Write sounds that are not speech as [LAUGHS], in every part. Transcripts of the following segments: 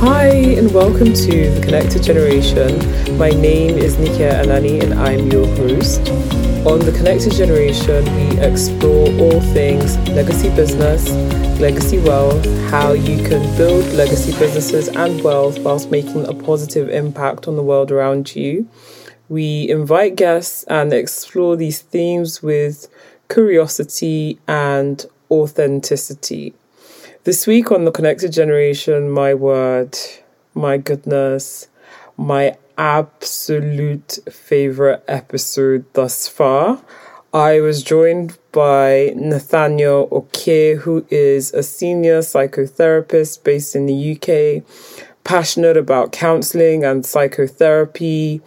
Hi, and welcome to The Connected Generation. My name is Nikia Anani, and I'm your host. On The Connected Generation, we explore all things legacy business, legacy wealth, how you can build legacy businesses and wealth whilst making a positive impact on the world around you. We invite guests and explore these themes with curiosity and authenticity. This week on The Connected Generation, my word, my goodness, my absolute favorite episode thus far. I was joined by Nathaniel Oke, who is a senior psychotherapist based in the UK, passionate about counseling and psychotherapy,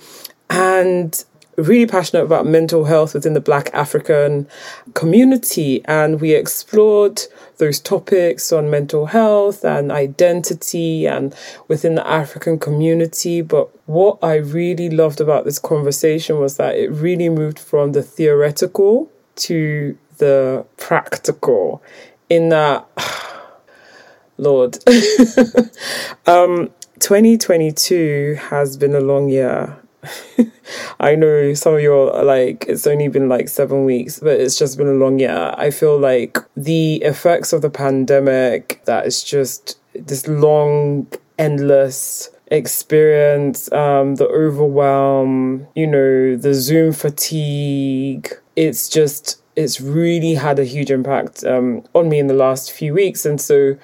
and really passionate about mental health within the Black African community. And we explored those topics on mental health and identity and within the African community. But what I really loved about this conversation was that it really moved from the theoretical to the practical, in that, [SIGHS] Lord, [LAUGHS] um, 2022 has been a long year [LAUGHS] I know some of you are like, it's only been like seven weeks, but it's just been a long year. I feel like the effects of the pandemic, that is just this long, endless experience, um, the overwhelm, you know, the Zoom fatigue. It's just, it's really had a huge impact um, on me in the last few weeks. And so,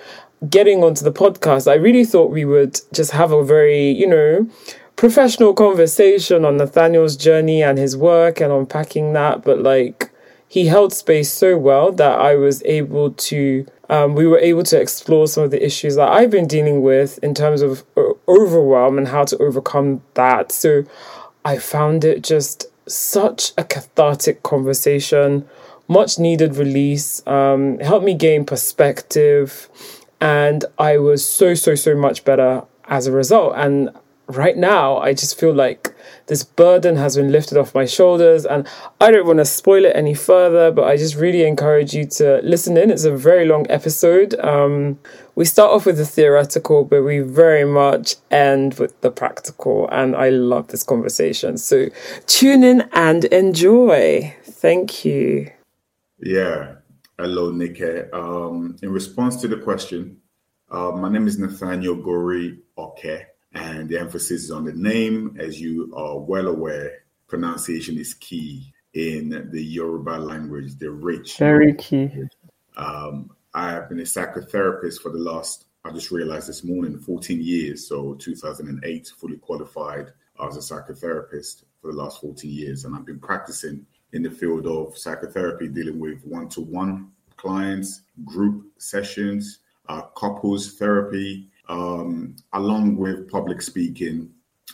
getting onto the podcast, I really thought we would just have a very, you know, professional conversation on Nathaniel's journey and his work and unpacking that, but like he held space so well that I was able to, um, we were able to explore some of the issues that I've been dealing with in terms of overwhelm and how to overcome that. So I found it just such a cathartic conversation, much needed release, um, helped me gain perspective, and I was so, so, so much better as a result. And right now, I just feel like this burden has been lifted off my shoulders. And I don't want to spoil it any further, but I just really encourage you to listen in. It's a very long episode. Um, we start off with the theoretical, but we very much end with the practical. And I love this conversation. So tune in and enjoy. Thank you. Yeah. Hello, Nikke. Um, in response to the question, uh, my name is Nathaniel Gori Oke and the emphasis is on the name. As you are well aware, pronunciation is key in the Yoruba language, the rich. Very key. Um, I have been a psychotherapist for the last, I just realized this morning, 14 years. So 2008, fully qualified as a psychotherapist for the last 14 years. And I've been practicing in the field of psychotherapy, dealing with one to one clients, group sessions, uh, couples therapy, um, along with public speaking,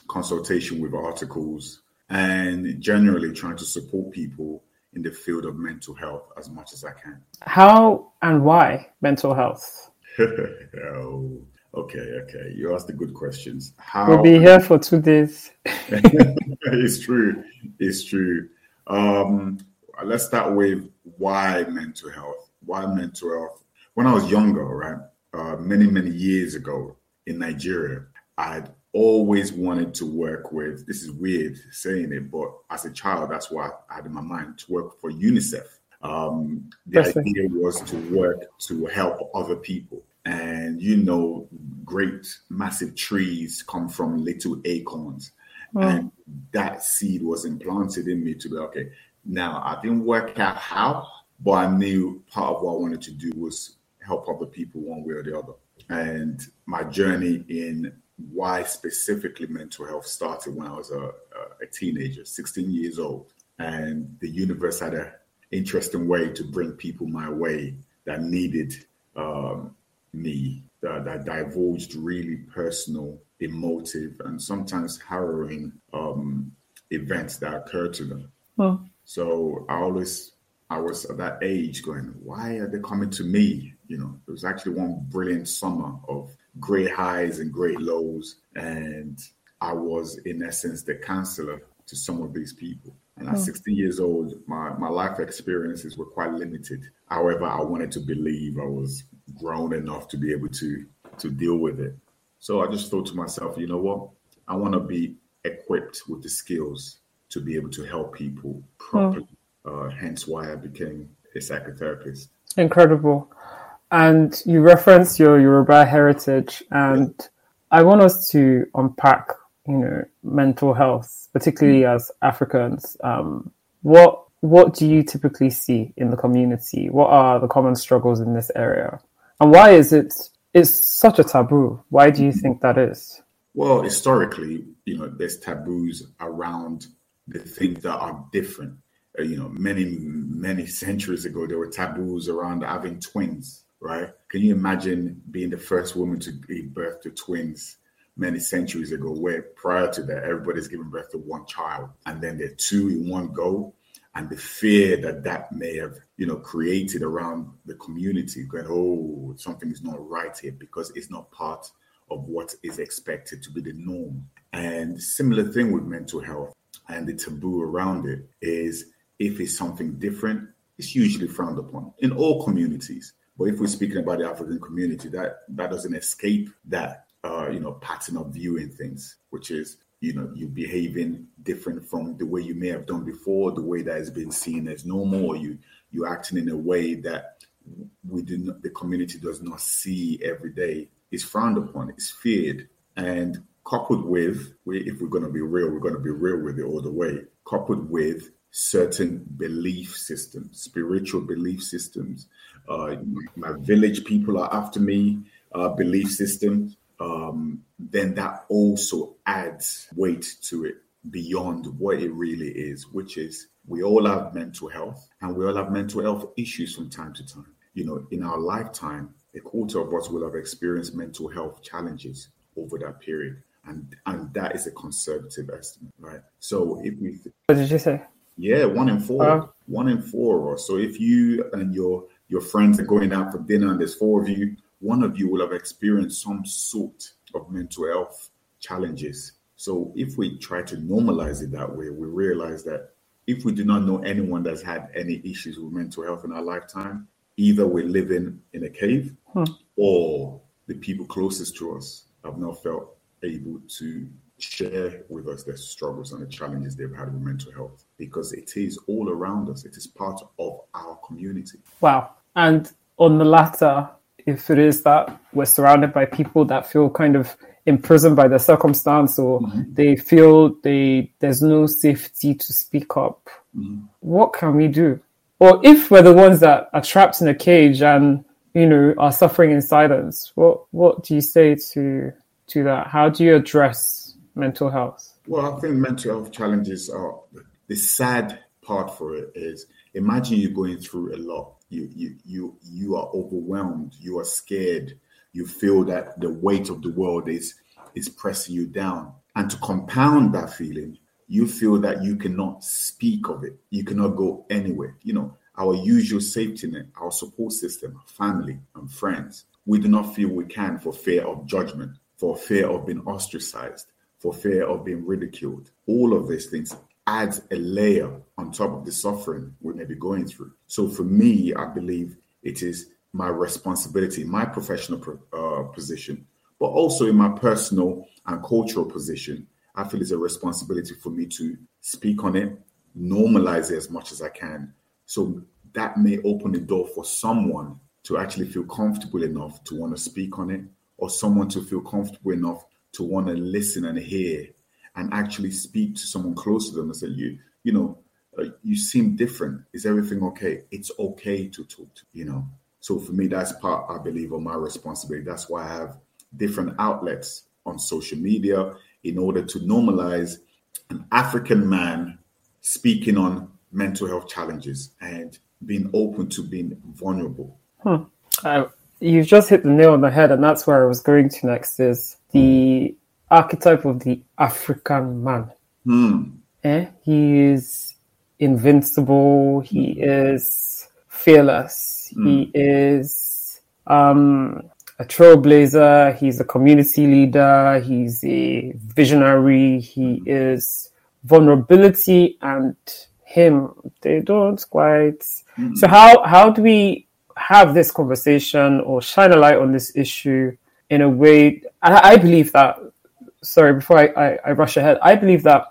consultation with articles, and generally trying to support people in the field of mental health as much as I can. How and why mental health? oh, [LAUGHS] okay, okay. You asked the good questions. How we'll be here for two days. [LAUGHS] [LAUGHS] it's true. It's true. Um, let's start with why mental health. Why mental health? When I was younger, right? Uh, many, many years ago in Nigeria, I'd always wanted to work with, this is weird saying it, but as a child, that's what I had in my mind to work for UNICEF. Um, the idea was to work to help other people. And you know, great massive trees come from little acorns. Mm. And that seed was implanted in me to be okay. Now, I didn't work out how, but I knew part of what I wanted to do was help other people one way or the other. And my journey in why specifically mental health started when I was a, a teenager, 16 years old. And the universe had an interesting way to bring people my way that needed um, me, that, that, divulged really personal, emotive, and sometimes harrowing um, events that occurred to them. Oh. So I always, I was at that age going, why are they coming to me? You know, it was actually one brilliant summer of great highs and great lows. And I was, in essence, the counselor to some of these people. And at oh. 16 years old, my, my life experiences were quite limited. However, I wanted to believe I was grown enough to be able to to deal with it. So I just thought to myself, you know what? I want to be equipped with the skills to be able to help people properly. Mm. Uh, hence why I became a psychotherapist. Incredible. And you reference your Yoruba heritage, and. I want us to unpack, you know, mental health, particularly mm. as Africans. Um, what what do you typically see in the community? What are the common struggles in this area, and why is it it's such a taboo? Why do you mm. think that is? Well, historically, you know, there's taboos around the things that are different. Uh, you know, many many centuries ago, there were taboos around having twins. Right? Can you imagine being the first woman to give birth to twins? many centuries ago, where prior to that, everybody's giving birth to one child, and then they're two in one go, and the fear that that may have, you know, created around the community, going, oh, something is not right here because it's not part of what is expected to be the norm. And similar thing with mental health and the taboo around it is if it's something different, it's usually frowned upon in all communities. But if we're speaking about the African community, that that doesn't escape that uh, you know pattern of viewing things, which is you know you behaving different from the way you may have done before, the way that has been seen. As normal, or you you acting in a way that within the community does not see every day. Is frowned upon, is feared, and coupled with, if we're going to be real, we're going to be real with it all the way, coupled with certain belief systems, spiritual belief systems. Uh, my village people are after me, uh, belief system. Um, then that also adds weight to it beyond what it really is, which is we all have mental health and we all have mental health issues from time to time. You know, in our lifetime, a quarter of us will have experienced mental health challenges over that period. And, and that is a conservative estimate, right? So if we, th- what did you say? Yeah, one in four, uh, one in four or so. If you and your your friends are going out for dinner and there's four of you, one of you will have experienced some sort of mental health challenges. So if we try to normalize it that way, we realize that if we do not know anyone that's had any issues with mental health in our lifetime, either we're living in a cave hmm. or the people closest to us have not felt able to share with us their struggles and the challenges they've had with mental health because it is all around us. It is part of our community. Wow. And on the latter, if it is that we're surrounded by people that feel kind of imprisoned by the circumstance or mm-hmm. they feel they there's no safety to speak up, mm-hmm. what can we do? or if we're the ones that are trapped in a cage and you know are suffering in silence what what do you say to to that how do you address mental health? Well i think mental health challenges are the sad part for it is imagine you're going through a lot. You you you you are overwhelmed. You are scared. You feel that the weight of the world is is pressing you down. And to compound that feeling you feel that you cannot speak of it, you cannot go anywhere. You know, our usual safety net, our support system, family and friends, we do not feel we can for fear of judgment, for fear of being ostracized, for fear of being ridiculed. All of these things adds a layer on top of the suffering we may be going through. So for me, I believe it is my responsibility, my professional uh, position, but also in my personal and cultural position I feel it's a responsibility for me to speak on it, normalize it as much as I can. So that may open the door for someone to actually feel comfortable enough to want to speak on it, or someone to feel comfortable enough to want to listen and hear and actually speak to someone close to them and say, you, you know, uh, you seem different. Is everything okay? It's okay to talk to, you know. So for me, that's part, I believe, of my responsibility. That's why I have different outlets on social media in order to normalize an African man speaking on mental health challenges and being open to being vulnerable. Hmm. Uh, you've just hit the nail on the head, and that's where I was going to next is the archetype of the African man. Hmm. Eh? He is invincible, he is fearless, hmm. he is um, a trailblazer, he's a community leader, he's a visionary, he is vulnerability and him they don't quite mm-hmm. so how how do we have this conversation or shine a light on this issue in a way. I, I believe that. Sorry, before I, I, I rush ahead, I believe that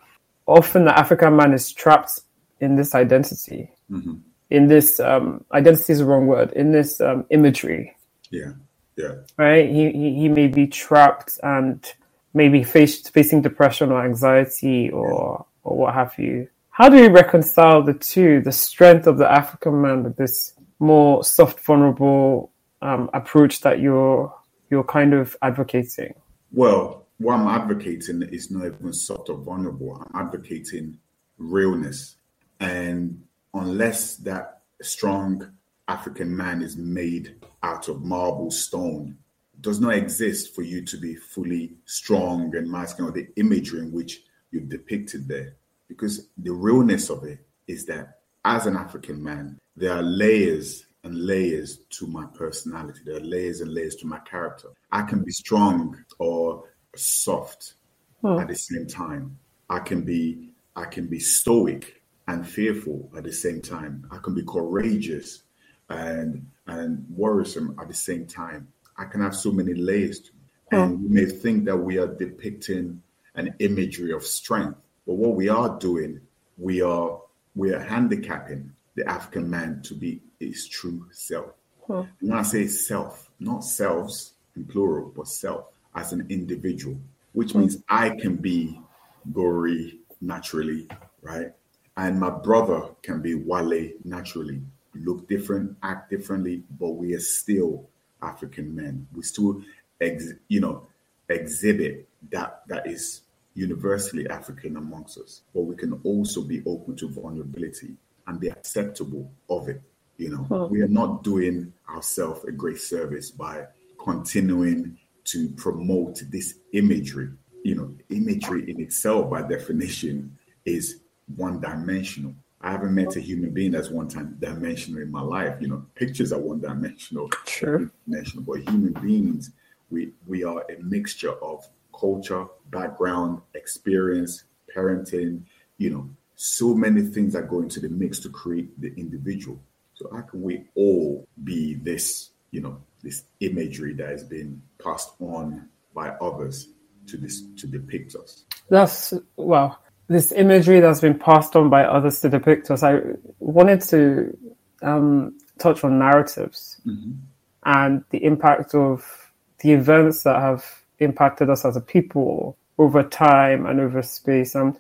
often the African man is trapped in this identity, mm-hmm. in this um, identity is the wrong word, in this um, imagery. Yeah, yeah. Right. He, he he may be trapped and maybe face, facing depression or anxiety or yeah. or what have you. How do you reconcile the two, the strength of the African man with this more soft, vulnerable um, approach that you're you're kind of advocating? Well, what I'm advocating is not even soft or vulnerable. I'm advocating realness, and unless that strong African man is made out of marble stone, does not exist for you to be fully strong and masculine, or the imagery in which you've depicted there because the realness of it is that as an African man, there are layers and layers to my personality. There are layers and layers to my character. I can be strong or soft hmm. at the same time. I can be I can be stoic and fearful at the same time. I can be courageous and and worrisome at the same time. I can have so many layers to me. Hmm. And we may think that we are depicting an imagery of strength, but what we are doing, we are we are handicapping the African man to be his true self. And when I say self, not selves in plural, but self as an individual, which means I can be Gori naturally, right? And my brother can be Wale naturally, look different, act differently, but we are still African men. We still, ex, you know, exhibit that that is universally African amongst us, but we can also be open to vulnerability and be acceptable of it. You know, oh. we are not doing ourselves a great service by continuing to promote this imagery. You know, imagery in itself, by definition, is one dimensional. I haven't met a human being that's one time dimensional in my life. You know, pictures are one dimensional, sure, dimensional, but human beings, we we are a mixture of culture, background, experience, parenting, you know, so many things that go into the mix to create the individual. So how can we all be this, you know, this imagery that has been passed on by others to this to depict us? That's well, this imagery that's been passed on by others to depict us. I wanted to um, touch on narratives mm-hmm. and the impact of the events that have impacted us as a people over time and over space? And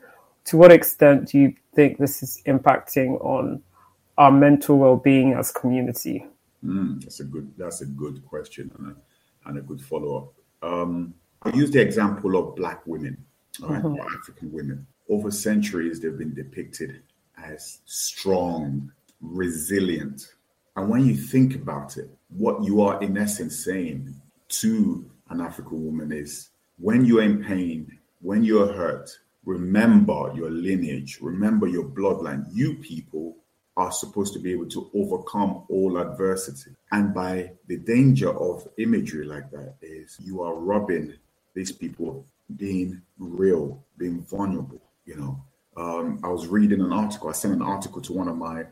to what extent do you think this is impacting on our mental well-being as community? Mm, that's a good. That's a good question and a, and a good follow-up. Um, I use the example of Black women, right, mm-hmm. African women. Over centuries, they've been depicted as strong, resilient, and when you think about it, what you are in essence saying to an African woman is when you're in pain, when you're hurt, remember your lineage, remember your bloodline. You people are supposed to be able to overcome all adversity. And by the danger of imagery like that is you are robbing these people being real, being vulnerable. You know, um, I was reading an article. I sent an article to one of my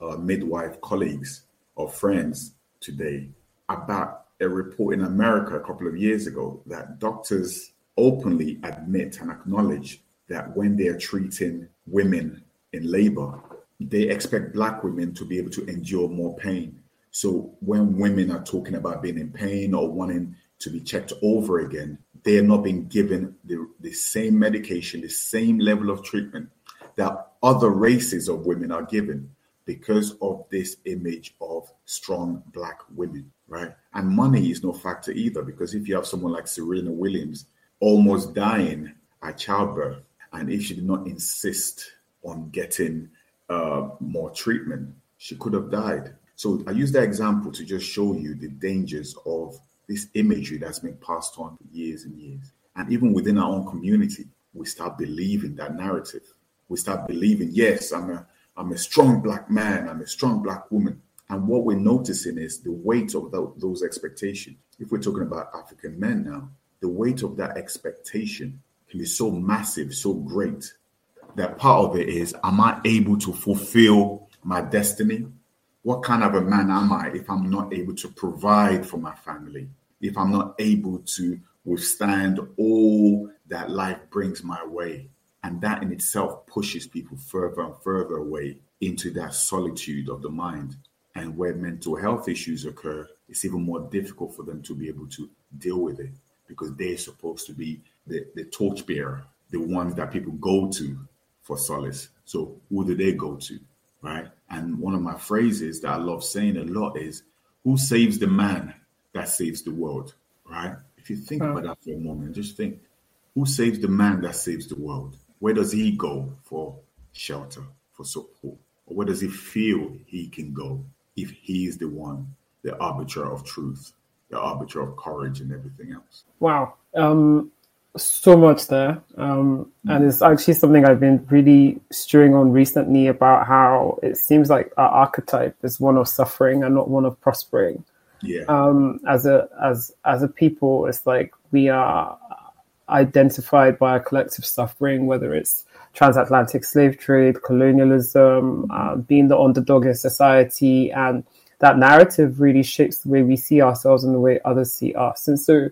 uh, midwife colleagues or friends today about a report in America a couple of years ago that doctors openly admit and acknowledge that when they are treating women in labor, they expect black women to be able to endure more pain. So when women are talking about being in pain or wanting to be checked over again, they are not being given the, the same medication, the same level of treatment that other races of women are given because of this image of strong black women right? And money is no factor either, because if you have someone like Serena Williams almost dying at childbirth, and if she did not insist on getting uh, more treatment, she could have died. So I use that example to just show you the dangers of this imagery that's been passed on for years and years. And even within our own community, we start believing that narrative. We start believing, yes, I'm a I'm a strong black man, I'm a strong black woman. And what we're noticing is the weight of the, those expectations. If we're talking about African men now, the weight of that expectation can be so massive, so great that part of it is Am I able to fulfill my destiny? What kind of a man am I if I'm not able to provide for my family? if I'm not able to withstand all that life brings my way. And that in itself pushes people further and further away into that solitude of the mind. And where mental health issues occur, it's even more difficult for them to be able to deal with it because they're supposed to be the, the torchbearer, the ones that people go to for solace. So who do they go to? Right. And one of my phrases that I love saying a lot is who saves the man that saves the world? Right? If you think about that for a moment, just think who saves the man that saves the world? Where does he go for shelter, for support? Or where does he feel he can go if he is the one, the arbiter of truth, the arbiter of courage and everything else? Wow. Um, so much there. Um, and it's actually something I've been really stewing on recently about how it seems like our archetype is one of suffering and not one of prospering. Yeah. Um, as a as as a people, it's like we are identified by a collective suffering, whether it's transatlantic slave trade, colonialism, uh, being the underdog in society, and that narrative really shapes the way we see ourselves and the way others see us. And so,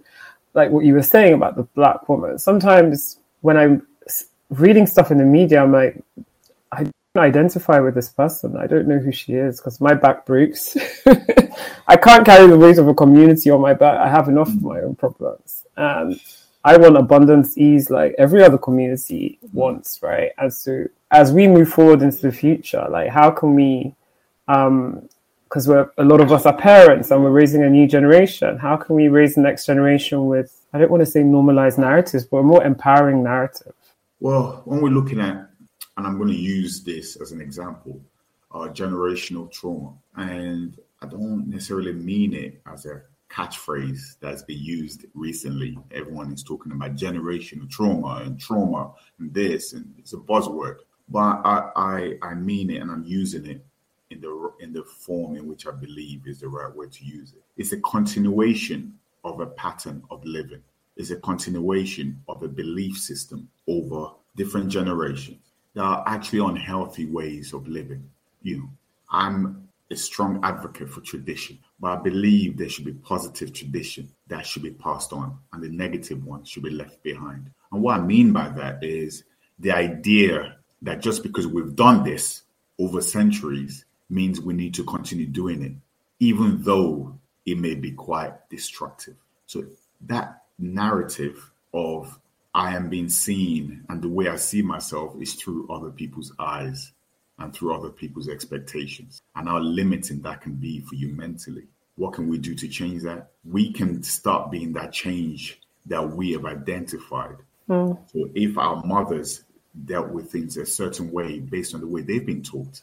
like what you were saying about the black woman, sometimes when I'm reading stuff in the media, I'm like, I don't identify with this person. I don't know who she is because my back breaks. [LAUGHS] I can't carry the weight of a community on my back. I have enough of my own problems. And I want abundance, ease, like every other community wants, right? And so as we move forward into the future, like how can we, um, because we're a lot of us are parents and we're raising a new generation. How can we raise the next generation with I don't want to say normalized narratives, but a more empowering narrative? Well, when we're looking at, and I'm going to use this as an example, uh, generational trauma, and I don't necessarily mean it as a catchphrase that's been used recently. Everyone is talking about generational trauma and trauma and this, and it's a buzzword. But I, I, I mean it, and I'm using it in the in the form in which I believe is the right way to use it. It's a continuation of a pattern of living. It's a continuation of a belief system over different generations. There are actually unhealthy ways of living. You know, I'm a strong advocate for tradition, but I believe there should be positive tradition that should be passed on, and the negative ones should be left behind. And what I mean by that is the idea that just because we've done this over centuries means we need to continue doing it, even though it may be quite destructive. So that narrative of I am being seen and the way I see myself is through other people's eyes and through other people's expectations and how limiting that can be for you mentally. What can we do to change that? We can start being that change that we have identified. Mm. So if our mothers dealt with things a certain way based on the way they've been taught,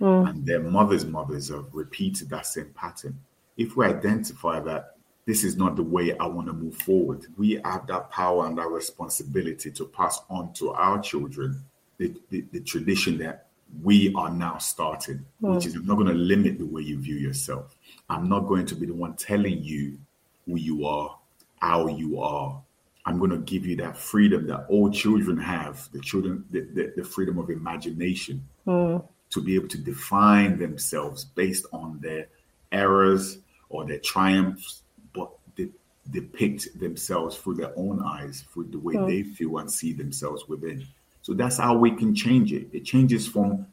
mm. and their mothers' mothers have repeated that same pattern, if we identify that this is not the way I want to move forward, we have that power and that responsibility to pass on to our children the, the, the tradition that we are now starting, mm. which is I'm not going to limit the way you view yourself. I'm not going to be the one telling you who you are, how you are. I'm going to give you that freedom that all children have, the children, the, the, the freedom of imagination mm. To be able to define themselves based on their errors or their triumphs, but de- depict themselves through their own eyes, through the way they feel and see themselves within. So that's how we can change it. It changes from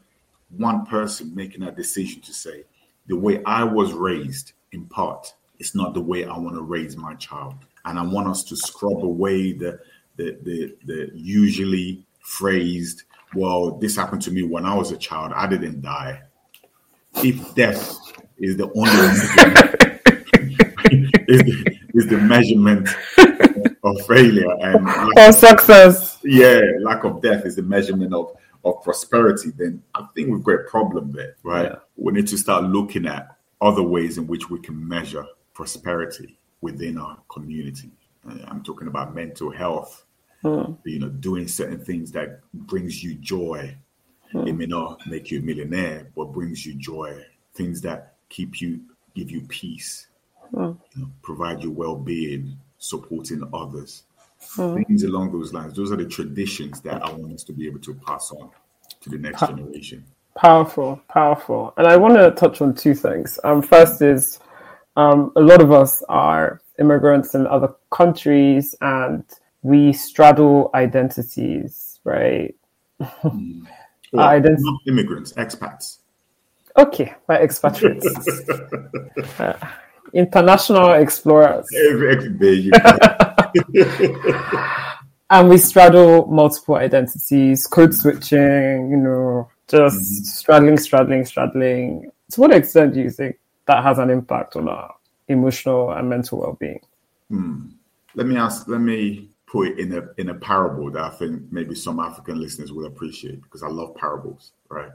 one person making a decision to say, the way I was raised, in part, it's not the way I want to raise my child. And I want us to scrub away the the the, the usually phrased, well, this happened to me when I was a child. I didn't die. If death is the only [LAUGHS] is, the, is the measurement of failure and of success. Yeah, lack of death is the measurement of of prosperity. Then I think we've got a problem there, right? Yeah. We need to start looking at other ways in which we can measure prosperity within our community. Uh, I'm talking about mental health. Hmm. You know, doing certain things that brings you joy. Hmm. It may not make you a millionaire, but brings you joy. Things that keep you, give you peace, hmm. you know, provide you well-being, supporting others, mm. things along those lines. Those are the traditions that I want us to be able to pass on to the next generation. Powerful, powerful. And I want to touch on two things. Um, first is um, a lot of us are immigrants in other countries and we straddle identities, right? Mm. [LAUGHS] Well, Ident- not immigrants, expats. Okay, by expatriates. [LAUGHS] Uh, international explorers. There you go. [LAUGHS] and we straddle multiple identities, code switching, you know, just Mhm. straddling, straddling, straddling. To what extent do you think that has an impact on our emotional and mental well-being? Hmm. Let me ask. Let me put it in a in a parable that I think maybe some African listeners will appreciate because I love parables. Right?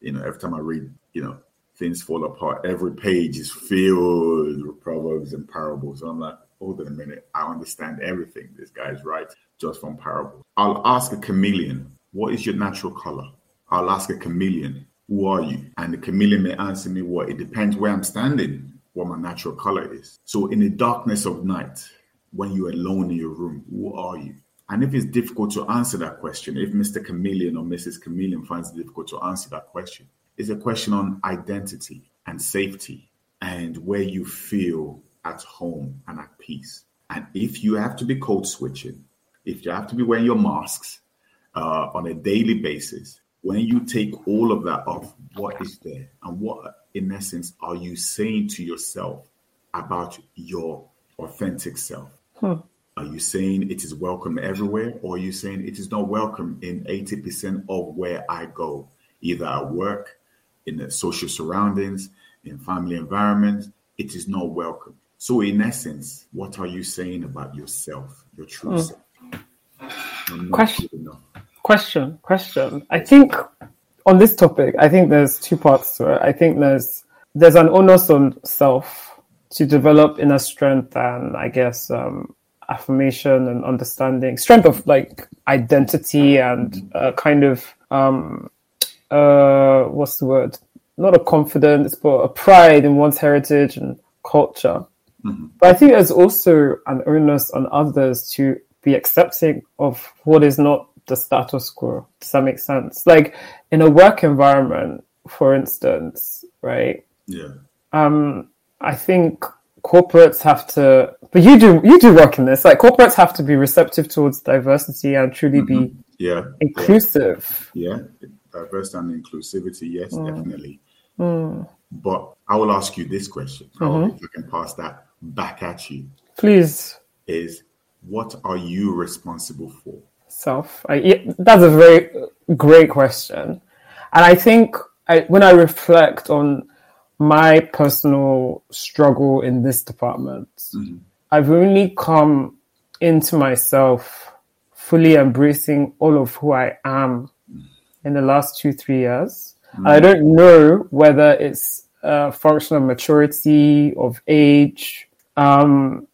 You know, every time I read, you know, things fall apart. Every page is filled with proverbs and parables. And I'm like, hold on a minute. I understand everything this guy's right just from parables. I'll ask a chameleon, what is your natural color? I'll ask a chameleon, who are you? And the chameleon may answer me, what? It depends where I'm standing, what my natural color is. So in the darkness of night, when you're alone in your room, who are you? And if it's difficult to answer that question, if Mr. Chameleon or Mrs. Chameleon finds it difficult to answer that question, it's a question on identity and safety and where you feel at home and at peace. And if you have to be code switching, if you have to be wearing your masks uh, on a daily basis, when you take all of that off, what is there? And what, in essence, are you saying to yourself about your authentic self? Are you saying it is welcome everywhere, or are you saying it is not welcome in 80% of where I go, either at work, in the social surroundings, in family environments? It is not welcome. So, in essence, what are you saying about yourself, your true hmm. self? Question. Question, question. I think on this topic, I think there's two parts to it. I think there's there's an onus on self to develop inner strength and I guess um, affirmation and understanding, strength of like identity and uh, kind of um, uh, what's the word? Not a confidence, but a pride in one's heritage and culture. But I think there's also an onus on others to be accepting of what is not the status quo. Does that make sense? Like in a work environment, for instance, right? Yeah. Um, I think corporates have to, but you do you do work in this. Like corporates have to be receptive towards diversity and truly be mm-hmm. Yeah. inclusive. Yeah, diversity and inclusivity, yes, mm. definitely. Mm. But I will ask you this question. Probably mm-hmm. if I can pass that back at you, Please, is what are you responsible for? self. I, yeah, that's a very great question, and I think I, when I reflect on my personal struggle in this department, mm-hmm. I've only come into myself fully embracing all of who I am mm-hmm. in the last two three years. And I mm-hmm. don't know whether it's a function of maturity of age. Um,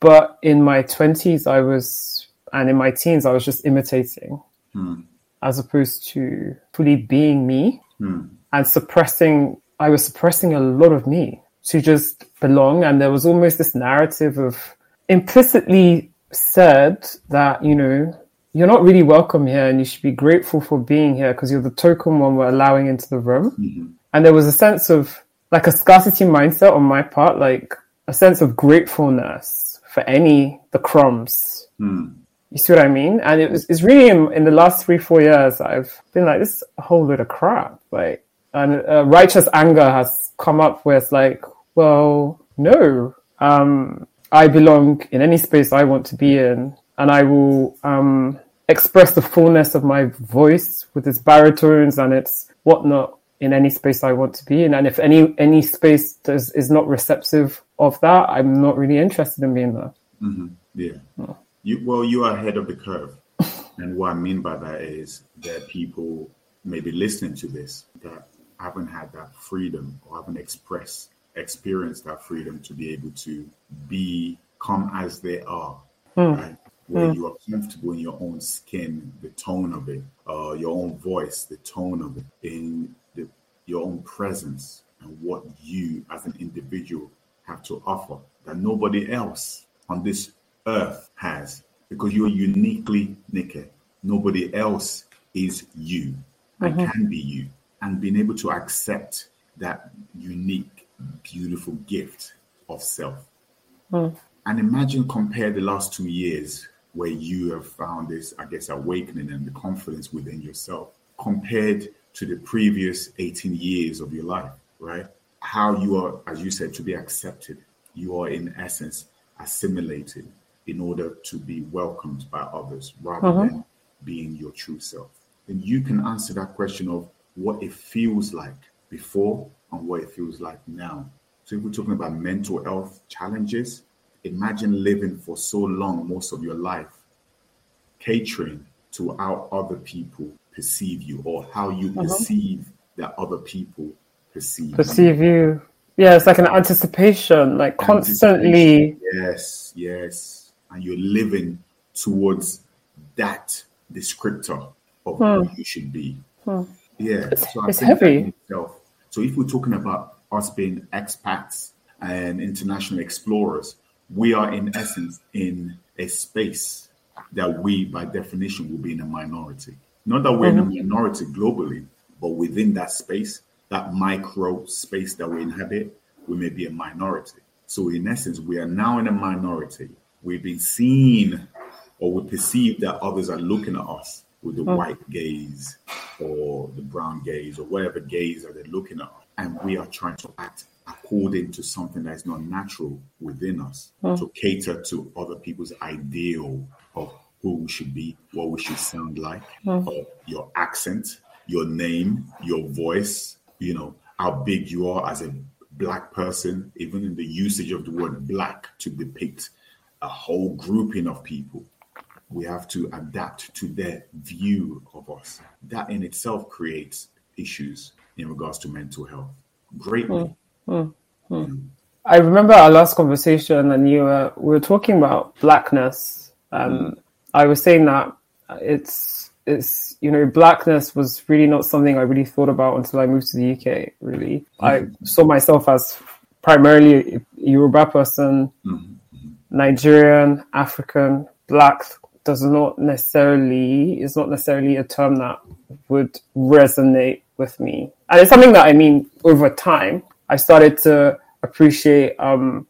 but in my twenties, I was, and in my teens, I was just imitating, hmm. as opposed to fully being me hmm. and suppressing. I was suppressing a lot of me to just belong, and there was almost this narrative of implicitly said that you know you're not really welcome here, and you should be grateful for being here because you're the token one we're allowing into the room. Mm-hmm. And there was a sense of like a scarcity mindset on my part, like a sense of gratefulness for any the crumbs. Hmm. You see what I mean? And it was it's really in, in the last three four years I've been like this is a whole load of crap. Like and uh, righteous anger has come up where it's like, well, no, um, I belong in any space I want to be in, and I will um, express the fullness of my voice with its baritones and its whatnot in any space I want to be in. And if any any space does, is not receptive of that, I'm not really interested in being there. Yeah. You well, you are ahead of the curve. and what I mean by that is that people maybe listening to this that haven't had that freedom or haven't expressed experienced that freedom to be able to be come as they are. Hmm. Right? Where hmm. you are comfortable in your own skin, the tone of it, uh, your own voice, the tone of it, in the, your own presence, and what you as an individual have to offer that nobody else on this earth has because you're uniquely naked. Nobody else is you and mm-hmm. can be you. And being able to accept that unique, beautiful gift of self. and imagine compare the last two years where you have found this, I guess, awakening and the confidence within yourself compared to the previous 18 years of your life, right? How you are, as you said, to be accepted. You are, in essence, assimilated in order to be welcomed by others rather uh-huh. than being your true self. Then you can answer that question of what it feels like before and what it feels like now. So if we're talking about mental health challenges, imagine living for so long, most of your life, catering to how other people perceive you or how you uh-huh. perceive that other people perceive perceive you. you. Yeah, it's like an anticipation, like constantly. Yes, yes. And you're living towards that descriptor of hmm. who you should be. Hmm. Yeah, it's, so it's heavy. So if we're talking about us being expats and international explorers, we are in essence in a space that we, by definition, will be in a minority. Not that we're mm-hmm. in a mm-hmm. minority globally, but within that space, that micro space that we inhabit, we may be a minority. So, in essence, we are now in a minority. We've been seen or we perceive that others are looking at us with the mm-hmm. white gaze or the brown gaze or whatever gaze that they're looking at. And we are trying to act according to something that is not natural within us mm. to cater to other people's ideal of who we should be, what we should sound like, mm. your accent, your name, your voice, you know, how big you are as a black person, even in the usage of the word black to depict a whole grouping of people. We have to adapt to their view of us. That in itself creates issues in regards to mental health greatly. Mm. Hmm. Hmm. I remember our last conversation, and you were we were talking about blackness. Um, I was saying that it's it's you know blackness was really not something I really thought about until I moved to the UK. Really, I saw myself as primarily a Yoruba person, Nigerian, African, black does not necessarily is not necessarily a term that would resonate with me, and it's something that I mean over time I started to appreciate um,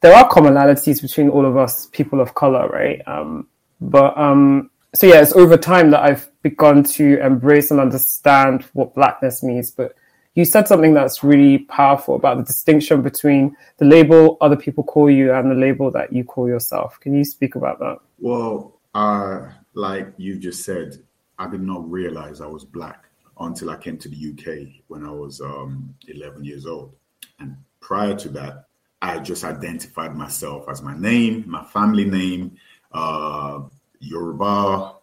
there are commonalities between all of us people of color, right? Um, but um, so yeah, it's over time that I've begun to embrace and understand what blackness means. But you said something that's really powerful about the distinction between the label other people call you and the label that you call yourself. Can you speak about that? Well, uh, like you just said, I did not realize I was black until I came to the UK when I was um, 11 years old. And prior to that, I just identified myself as my name, my family name, uh, Yoruba,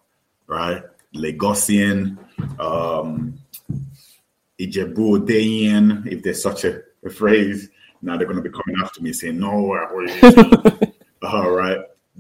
right? Lagosian, um, Ijebu if there's such a, a, phrase. Now they're going to be coming after me saying, no. [LAUGHS]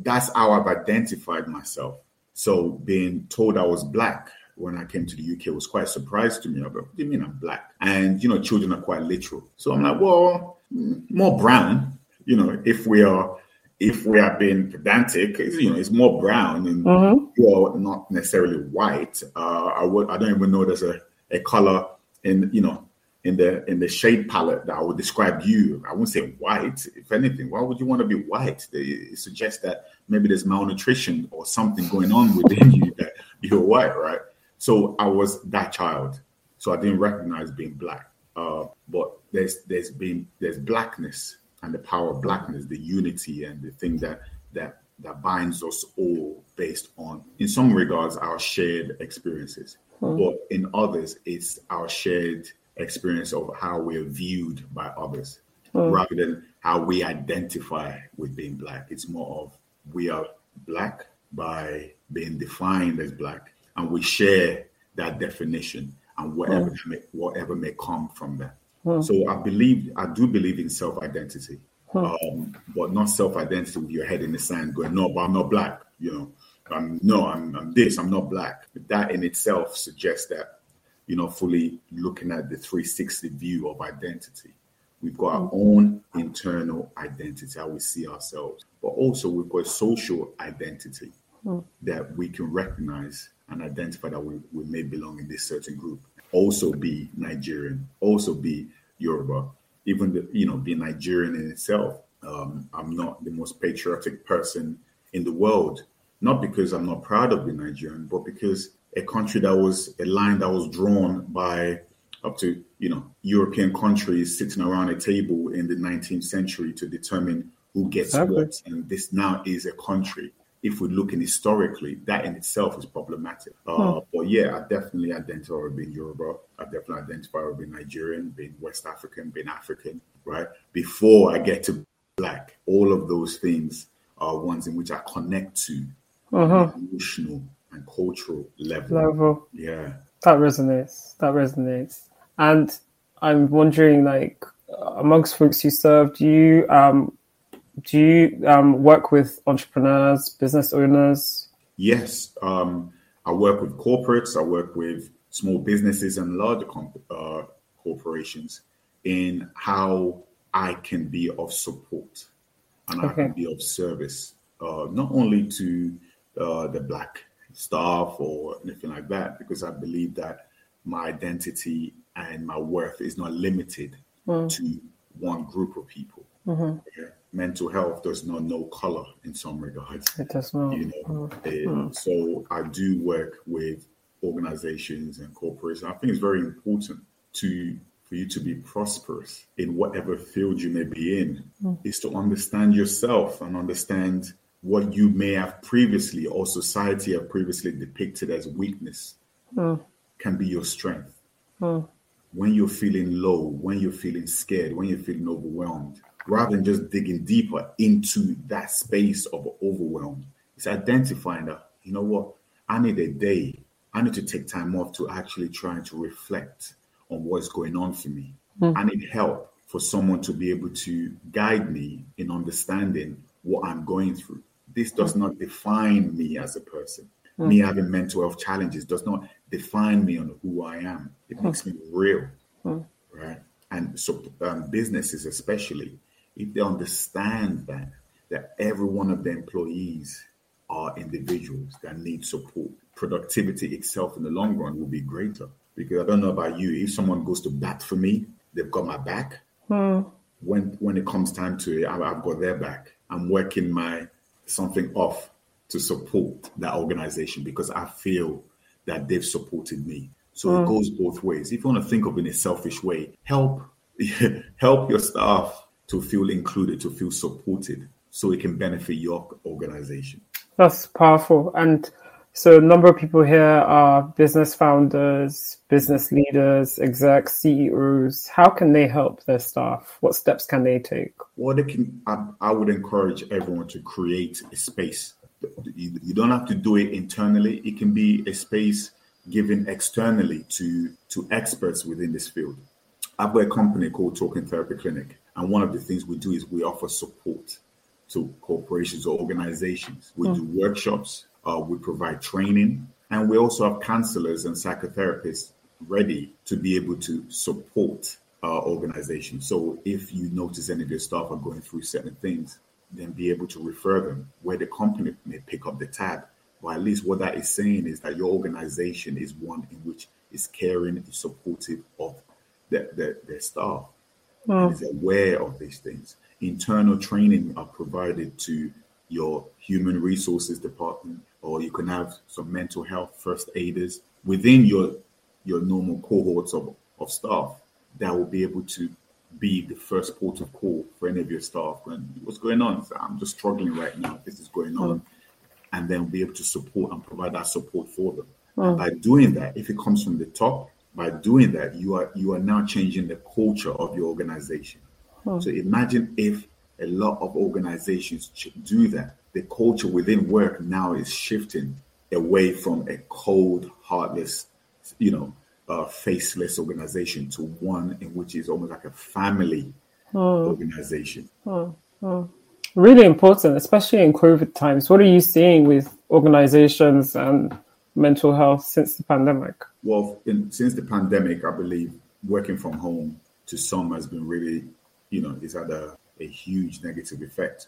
That's how I've identified myself. So being told I was black when I came to the UK was quite a surprise to me. I go, what do you mean I'm black? And, you know, children are quite literal. So I'm like, well, more brown, you know, if we are if we are being pedantic, you know, it's more brown and mm-hmm. you're not necessarily white. Uh, I would, I don't even know there's a, a color in, you know, in the in the shade palette that I would describe you. I wouldn't say white. If anything, why would you want to be white? It suggests that maybe there's malnutrition or something going on within you that you're white, right? So I was that child. So I didn't recognize being black. Uh, but there's there's been there's blackness and the power of blackness, the unity and the thing that that that binds us all based on, in some regards, our shared experiences. Hmm. But in others, it's our shared experience of how we're viewed by others, hmm. rather than how we identify with being black. It's more of we are black by being defined as black and we share that definition and whatever mm. may, whatever may come from that. Mm. So I believe I do believe in self identity, mm. um, but not self identity with your head in the sand, going no, but I'm not black. You know, I'm no, I'm, I'm this, I'm not black. That in itself suggests that you know fully looking at the 360 view of identity. We've got our own internal identity, how we see ourselves, but also we've got social identity that we can recognize and identify that we, we may belong in this certain group. Also be Nigerian, also be Yoruba, even the, you know, be Nigerian in itself Um, I'm not the most patriotic person in the world, not because I'm not proud of being Nigerian, but because a country that was a line that was drawn by up to you know European countries sitting around a table in the 19th century to determine who gets exactly. what, and this now is a country. If we're looking historically, that in itself is problematic. Uh, hmm. But yeah, I definitely identify with being Yoruba. I definitely identify with being Nigerian, being West African, being African. Right before I get to black, all of those things are ones in which I connect to uh-huh. emotional and cultural level. Level. Yeah. That resonates. That resonates. And I'm wondering, like, amongst folks you serve, do you um, do you um, work with entrepreneurs, business owners? Yes, um, I work with corporates. I work with small businesses and larger comp- uh, corporations in how I can be of support and okay. I can be of service, uh, not only to uh, the black staff or anything like that, because I believe that my identity and my worth is not limited mm. to one group of people. Mm-hmm. Yeah. Mental health does not know color in some regards. It does not. You know, mm. It, mm. so I do work with organizations and corporations. I think it's very important to for you to be prosperous in whatever field you may be in mm. is to understand yourself and understand what you may have previously or society have previously depicted as weakness mm. can be your strength. Mm. When you're feeling low, when you're feeling scared, when you're feeling overwhelmed, rather than just digging deeper into that space of overwhelm, it's identifying that, you know what, I need a day, I need to take time off to actually try to reflect on what's going on for me. Mm. I need help for someone to be able to guide me in understanding what I'm going through this does not define me as a person. Mm. Me having mental health challenges does not define me on who I am. It mm. makes me real, mm. right? And so, um, businesses, especially, if they understand that that every one of the employees are individuals that need support, productivity itself in the long run will be greater. Because I don't know about you, if someone goes to bat for me, they've got my back. Hmm. When when it comes time to it, I've got their back. I'm working my something off to support that organization because I feel that they've supported me. So mm. it goes both ways. If you want to think of it in a selfish way, help [LAUGHS] help your staff to feel included, to feel supported, so it can benefit your organization. That's powerful. And so a number of people here are business founders, business leaders, execs, CEOs. How can they help their staff? What steps can they take? Well, they can. I, I would encourage everyone to create a space. You, you don't have to do it internally. It can be a space given externally to to experts within this field. I've got a company called Talking Therapy Clinic, and one of the things we do is we offer support to corporations or organizations. We mm. do workshops uh, we provide training, and we also have counselors and psychotherapists ready to be able to support our organization. So if you notice any of your staff are going through certain things, then be able to refer them where the company may pick up the tab. Or at least what that is saying is that your organization is one in which is caring, is supportive of their, their, their staff, and is aware of these things. Internal training are provided to your human resources department, or you can have some mental health first aiders within your your normal cohorts of, of staff that will be able to be the first port of call for any of your staff when what's going on so i'm just struggling right now this is going on mm. and then be able to support and provide that support for them mm. by doing that if it comes from the top by doing that you are you are now changing the culture of your organization mm. so imagine if a lot of organizations do that the culture within work now is shifting away from a cold, heartless, you know, uh, faceless organization to one in which is almost like a family oh. organization. Oh. Oh. Really important, especially in COVID times. What are you seeing with organizations and mental health since the pandemic? Well, in, since the pandemic, I believe working from home to some has been really, you know, it's had a, a huge negative effect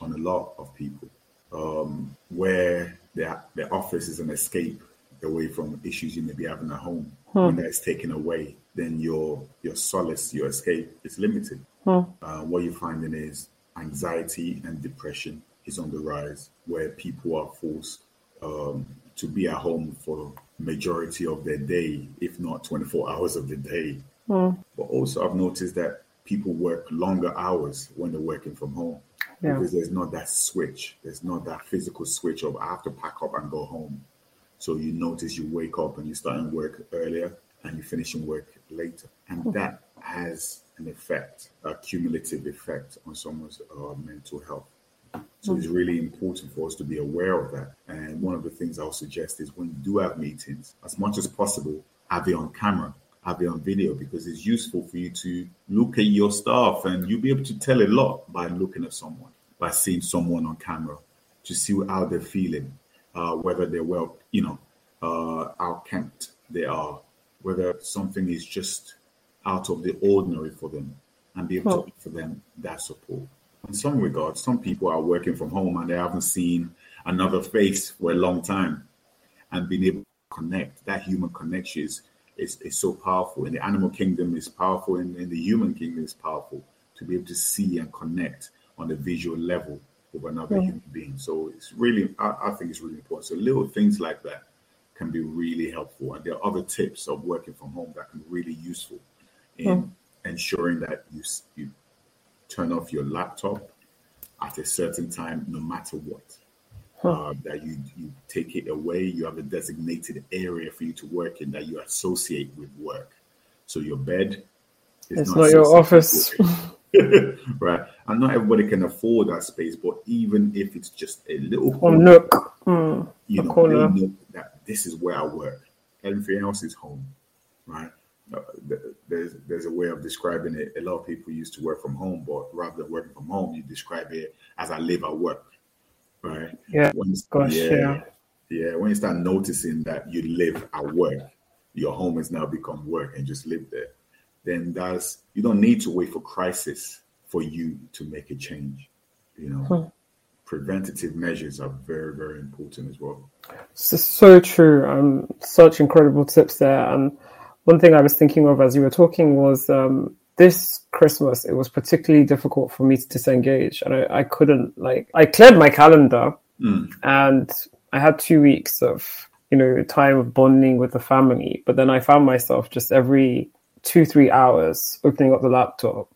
on a lot of people, um, where their their office is an escape away from issues you may be having at home. Hmm. When that is taken away, then your your solace, your escape is limited. Hmm. Uh, what you're finding is anxiety and depression is on the rise, where people are forced um, to be at home for majority of their day, if not 24 hours of the day. Mm. But also, I've noticed that people work longer hours when they're working from home yeah. because there's not that switch. There's not that physical switch of I have to pack up and go home. So you notice you wake up and you're starting work earlier and you're finishing work later. And mm. that has an effect, a cumulative effect on someone's uh, mental health. So it's really important for us to be aware of that. And one of the things I'll suggest is when you do have meetings, as much as possible, have it on camera, have it on video, because it's useful for you to look at your staff and you'll be able to tell a lot by looking at someone, by seeing someone on camera to see how they're feeling, uh, whether they're well, you know, uh, how kempt they are, whether something is just out of the ordinary for them and be able to offer them that support in some regards, some people are working from home and they haven't seen another face for a long time and being able to connect. That human connection is, is, is so powerful. In the animal kingdom is powerful, in, in the human kingdom is powerful to be able to see and connect on a visual level with another yeah. human being. So it's really, I, I think it's really important. So little things like that can be really helpful. And there are other tips of working from home that can be really useful in yeah. ensuring that you, you turn off your laptop at a certain time, no matter what. Uh, that you you take it away. You have a designated area for you to work in that you associate with work. So your bed is it's not, not your office. [LAUGHS] right. And not everybody can afford that space, but even if it's just a little nook, mm, you know, know that this is where I work. Everything else is home, right? Uh, there's there's a way of describing it. A lot of people used to work from home, but rather than working from home, you describe it as I live at work, right? Yeah. When Gosh, yeah, yeah. Yeah. When you start noticing that you live at work, your home has now become work and just live there, then that's you don't need to wait for crisis for you to make a change. You know. Hmm. Preventative measures are very, very important as well. So, so true. Um, such incredible tips there. And one thing I was thinking of as you were talking was um, this Christmas, it was particularly difficult for me to disengage. And I, I couldn't, like, I cleared my calendar mm. and I had two weeks of, you know, time of bonding with the family. But then I found myself just every two, three hours opening up the laptop,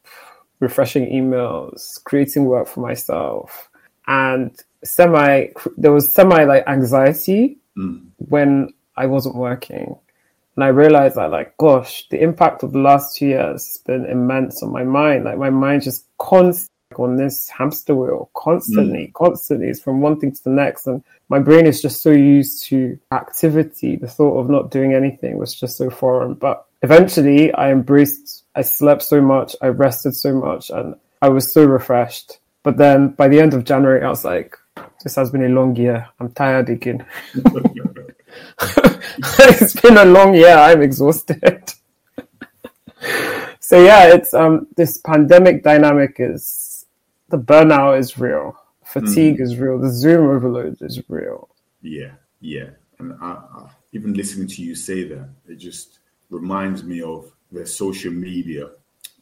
refreshing emails, creating work for myself. And semi, there was semi like anxiety mm. when I wasn't working and I realized that, like, gosh, the impact of the last two years has been immense on my mind. Like, my mind just constantly on this hamster wheel, constantly, mm. constantly. It's from one thing to the next. And my brain is just so used to activity. The thought of not doing anything was just so foreign. But eventually, I embraced, I slept so much, I rested so much, and I was so refreshed. But then by the end of January, I was like, this has been a long year. I'm tired again. [LAUGHS] [LAUGHS] [LAUGHS] it's been a long year. I'm exhausted. so yeah, it's um this pandemic dynamic is the burnout is real, fatigue mm. is real, the Zoom overload is real. Yeah, yeah, and I, I, even listening to you say that, it just reminds me of the social media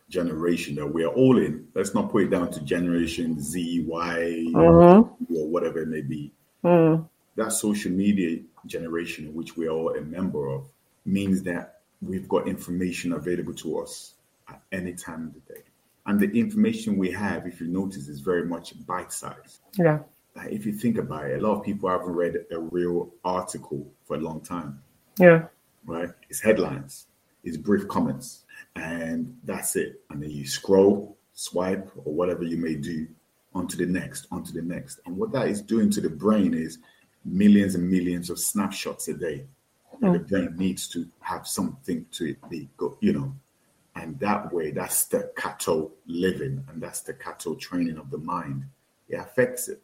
generation that we are all in. Let's not put it down to Generation Z, Y, mm-hmm. or whatever it may be. Mm. That social media generation, which we are all a member of, means that we've got information available to us at any time of the day. And the information we have, if you notice, is very much bite sized. Yeah. Like if you think about it, a lot of people haven't read a real article for a long time. Yeah. Right? It's headlines, it's brief comments, and that's it. And then you scroll, swipe, or whatever you may do onto the next, onto the next. And what that is doing to the brain is millions and millions of snapshots a day. Mm. the brain needs to have something to be you know. And that way, that's the cattle living and that's the cattle training of the mind. It affects it.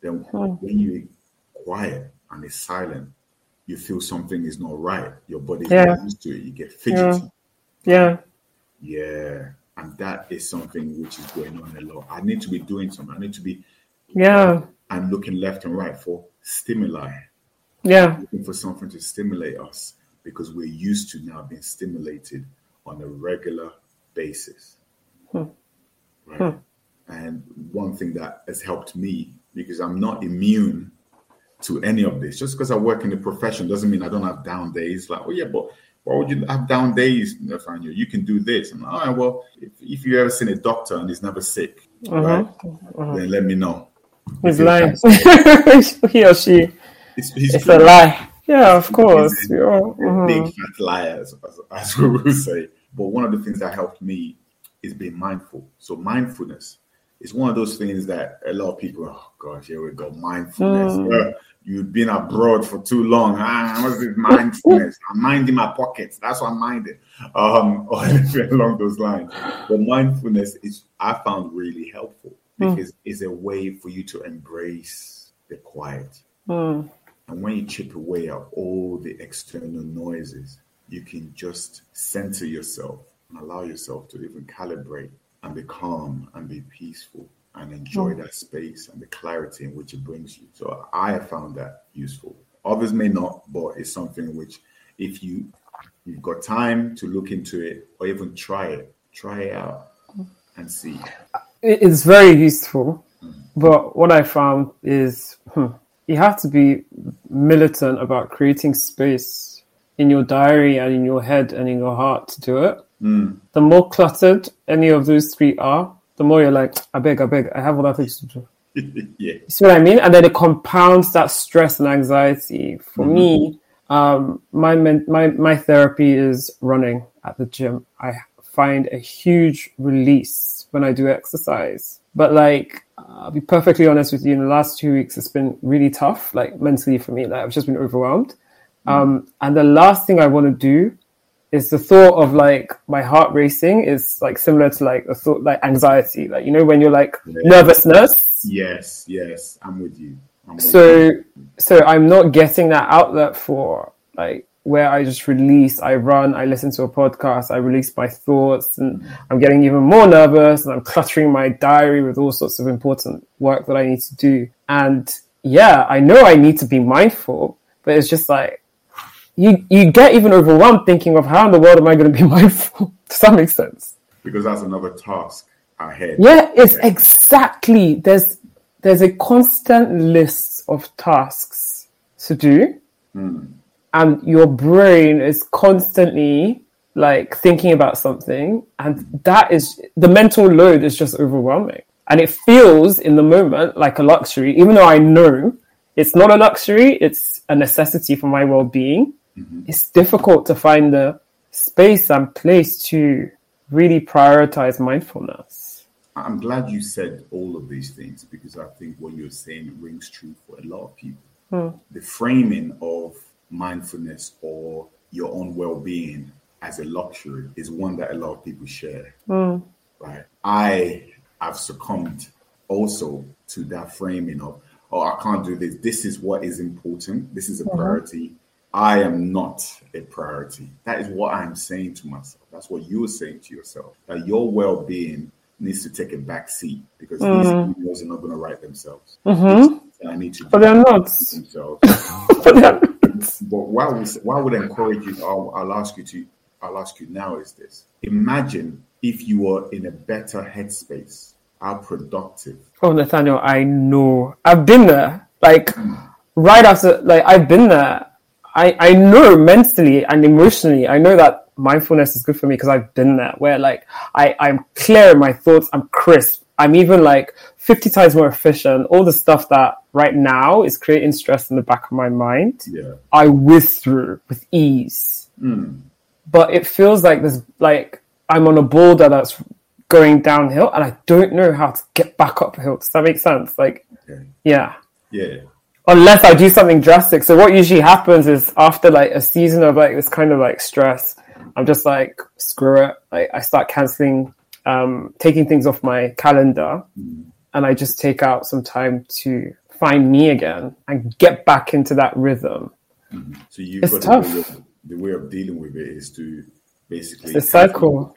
Then mm. when you quiet and it's silent, you feel something is not right. Your body's yeah. not used to it. You get fidgety. Yeah. yeah. Yeah. And that is something which is going on a lot. I need to be doing something. I need to be yeah. I'm looking left and right for stimuli. Yeah. Looking for something to stimulate us because we're used to now being stimulated on a regular basis. Hmm. Right? Hmm. And one thing that has helped me because I'm not immune to any of this. Just because I work in the profession doesn't mean I don't have down days. Like, oh yeah, but why would you have down days, Nathaniel? You can do this. And all right, well, if, if you ever seen a doctor and he's never sick, uh-huh. right, uh-huh. then let me know. He's lying. [LAUGHS] he or she. It's, it's a lie. Yeah, of course. He's a, uh-huh. Big fat liars, as, as [LAUGHS] we will say. But one of the things that helped me is being mindful. So mindfulness is one of those things that a lot of people, oh gosh, here we go, mindfulness. Mm. Uh, you've been abroad for too long. Ah, what's this mindfulness? I'm minding my pockets. That's what I'm minding. Um, [LAUGHS] along those lines. But mindfulness is I found really helpful. Because mm. it's a way for you to embrace the quiet. Mm. And when you chip away at all the external noises, you can just center yourself and allow yourself to even calibrate and be calm and be peaceful and enjoy that space and the clarity in which it brings you. So I have found that useful. Others may not, but it's something which, if you you've got time to look into it or even try it, try it out and see. It's very useful, but what I found is hmm, you have to be militant about creating space in your diary and in your head and in your heart to do it. Mm. The more cluttered any of those three are, the more you're like, I beg, I beg, I have other things to do. [LAUGHS] yeah. You see what I mean? And then it compounds that stress and anxiety. For mm-hmm. me, um, my, my my therapy is running at the gym. I find a huge release when I do exercise. But like, I'll be perfectly honest with you. In the last two weeks, it's been really tough, like mentally for me. Like I've just been overwhelmed. Mm-hmm. Um, and the last thing I want to do is the thought of like my heart racing is like similar to like a thought like anxiety like you know when you're like yeah. nervousness yes yes i'm with you I'm with so you. so i'm not getting that outlet for like where i just release i run i listen to a podcast i release my thoughts and i'm getting even more nervous and i'm [LAUGHS] cluttering my diary with all sorts of important work that i need to do and yeah i know i need to be mindful but it's just like you you get even overwhelmed thinking of how in the world am I going to be [LAUGHS] mindful? Does that make sense? Because that's another task ahead. Yeah, it's yeah. exactly there's there's a constant list of tasks to do, mm. And your brain is constantly like thinking about something, and that is the mental load is just overwhelming, and it feels in the moment like a luxury, even though I know it's not a luxury; it's a necessity for my well-being mm-hmm. it's difficult to find the space and place to really prioritize mindfulness. I'm glad you said all of these things because I think what you're saying rings true for a lot of people. Mm. The framing of mindfulness or your own well-being as a luxury is one that a lot of people share. Mm. Right? I have succumbed also to that framing of, oh, I can't do this. This is what is important. This is a mm-hmm. priority. I am not a priority. That is what I'm saying to myself. That's what you're saying to yourself. That your well being needs to take a back seat because mm. these emails are not going to write themselves. Mm-hmm. I need to. But they're not. Themselves. [LAUGHS] but, they're but why would, why would I encourage you? I'll, I'll ask you to. I'll ask you now is this: Imagine if you were in a better headspace. How productive? Oh, Nathaniel, I know. I've been there. Like right after, like I've been there I, I know mentally and emotionally, I know that mindfulness is good for me because I've been there where like I, I'm clear in my thoughts, I'm crisp. I'm even like 50 times more efficient. All the stuff that right now is creating stress in the back of my mind, yeah. I whiz through with ease. Mm. But it feels like there's like I'm on a boulder that's going downhill and I don't know how to get back uphill. Does that make sense? Like, okay. yeah. Yeah unless I do something drastic. So what usually happens is after like a season of like this kind of like stress, I'm just like screw it. Like I start canceling, um, taking things off my calendar, mm. And I just take out some time to find me again and get back into that rhythm. Mm. So you've it's got tough. The way, of, the way of dealing with it is to basically it's a cycle.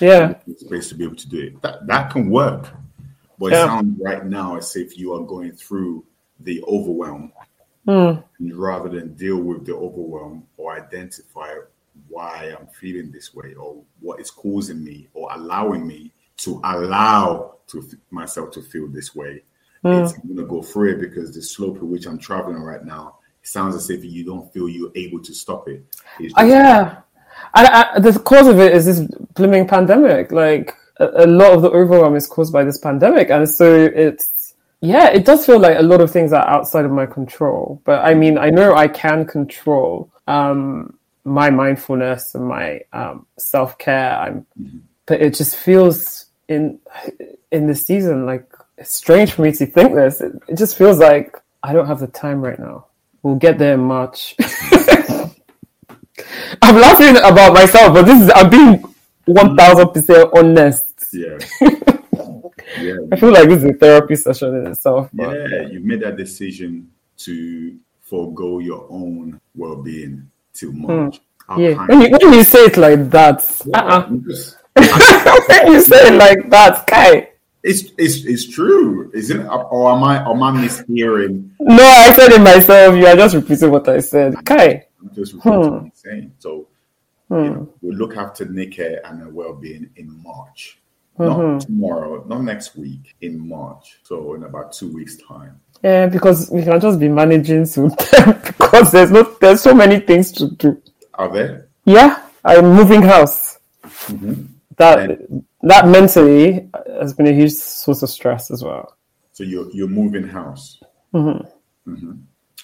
Yeah, space to be able to do it. That that can work, but yeah. it sounds right now as if you are going through the overwhelm mm. rather than deal with the overwhelm or identify why I'm feeling this way or what is causing me or allowing me to allow to myself to feel this way. Mm. It's, I'm going to go through it because the slope at which I'm traveling right now it sounds as if you don't feel you're able to stop it. Oh, yeah. I, I, the cause of it is this blooming pandemic. Like a, a lot of the overwhelm is caused by this pandemic. And so it's, yeah, it does feel like a lot of things are outside of my control. But I mean, I know I can control um, my mindfulness and my um, self care. I'm, mm-hmm. but it just feels in in the season like it's strange for me to think this. It, it just feels like I don't have the time right now. We'll get there in March. [LAUGHS] I'm laughing about myself, but this is I'm being one thousand percent honest. Yeah. yeah. [LAUGHS] I feel like this is a therapy session in itself. But... Yeah, you made that decision to forego your own well-being till hmm. March. Mm. Yeah. When you, when you, say it like that, yeah, uh-uh. When [LAUGHS] you say it like that, Kai. It's it's it's true, isn't it? Or am I am I mishearing? No, I said it myself. You are just repeating what I said. Kai. I'm just repeating hmm. what I'm saying. So hmm. you know, we'll look after Nikki and her well-being in March. Mm-hmm. Not tomorrow, not next week, in March. So in about two weeks' time. Yeah, because we can just be managing soon [LAUGHS] because there's not there's so many things to do. Are there? Yeah, I'm moving house. Mm-hmm. That and that mentally has been a huge source of stress as well. So you're you're moving house. Mm-hmm. Mm-hmm.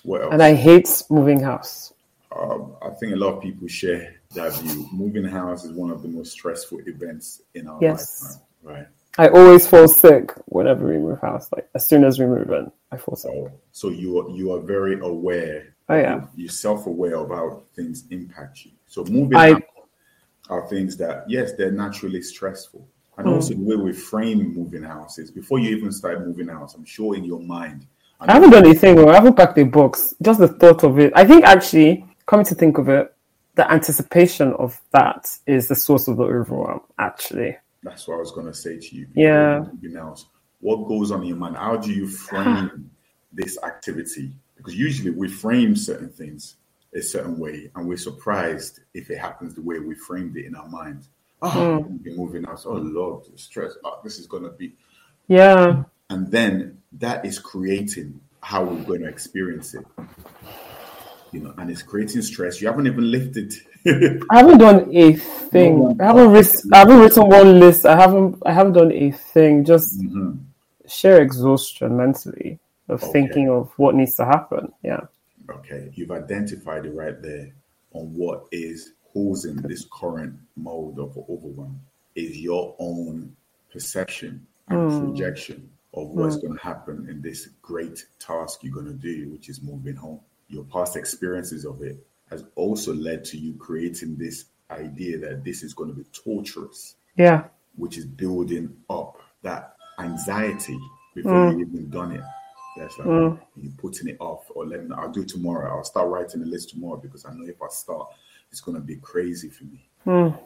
What else? And I hate moving house. Um, I think a lot of people share that view. Moving house is one of the most stressful events in our yes. lifetime. Right. I always fall sick whenever we move house. Like as soon as we move in, I fall sick. Oh, so you are you are very aware. Oh yeah. You're self aware about things impact you. So moving I, are things that, yes, they're naturally stressful. And mm. also the way we frame moving houses. Before you even start moving house, I'm sure in your mind. I haven't done anything. I haven't packed a box. Just the thought of it. I think actually, coming to think of it, the anticipation of that is the source of the overwhelm. Actually, that's what I was going to say to you. Yeah. Moving house. What goes on in your mind? How do you frame [SIGHS] this activity? Because usually we frame certain things a certain way, and we're surprised if it happens the way we framed it in our minds. Oh, mm. we're moving us. Oh Lord, stress. Oh, this is gonna be. Yeah. And then that is creating how we're going to experience it. You know, and it's creating stress. You haven't even lifted. I haven't done a thing. [LAUGHS] I haven't written. I haven't written one list. I haven't. I haven't done a thing. Just mm-hmm. sheer exhaustion mentally of okay. thinking of what needs to happen. Yeah. Okay, you've identified it right there on what is causing this current mode of overwhelm is your own perception and mm. projection of what's mm. going to happen in this great task you're going to do, which is moving home. Your past experiences of it has also led to you creating this idea that this is going to be torturous. Yeah. Which is building up that anxiety before mm. you've even done it. That's like mm. you putting it off or letting I'll do tomorrow. I'll start writing the list tomorrow because I know if I start, it's gonna be crazy for me. Mm.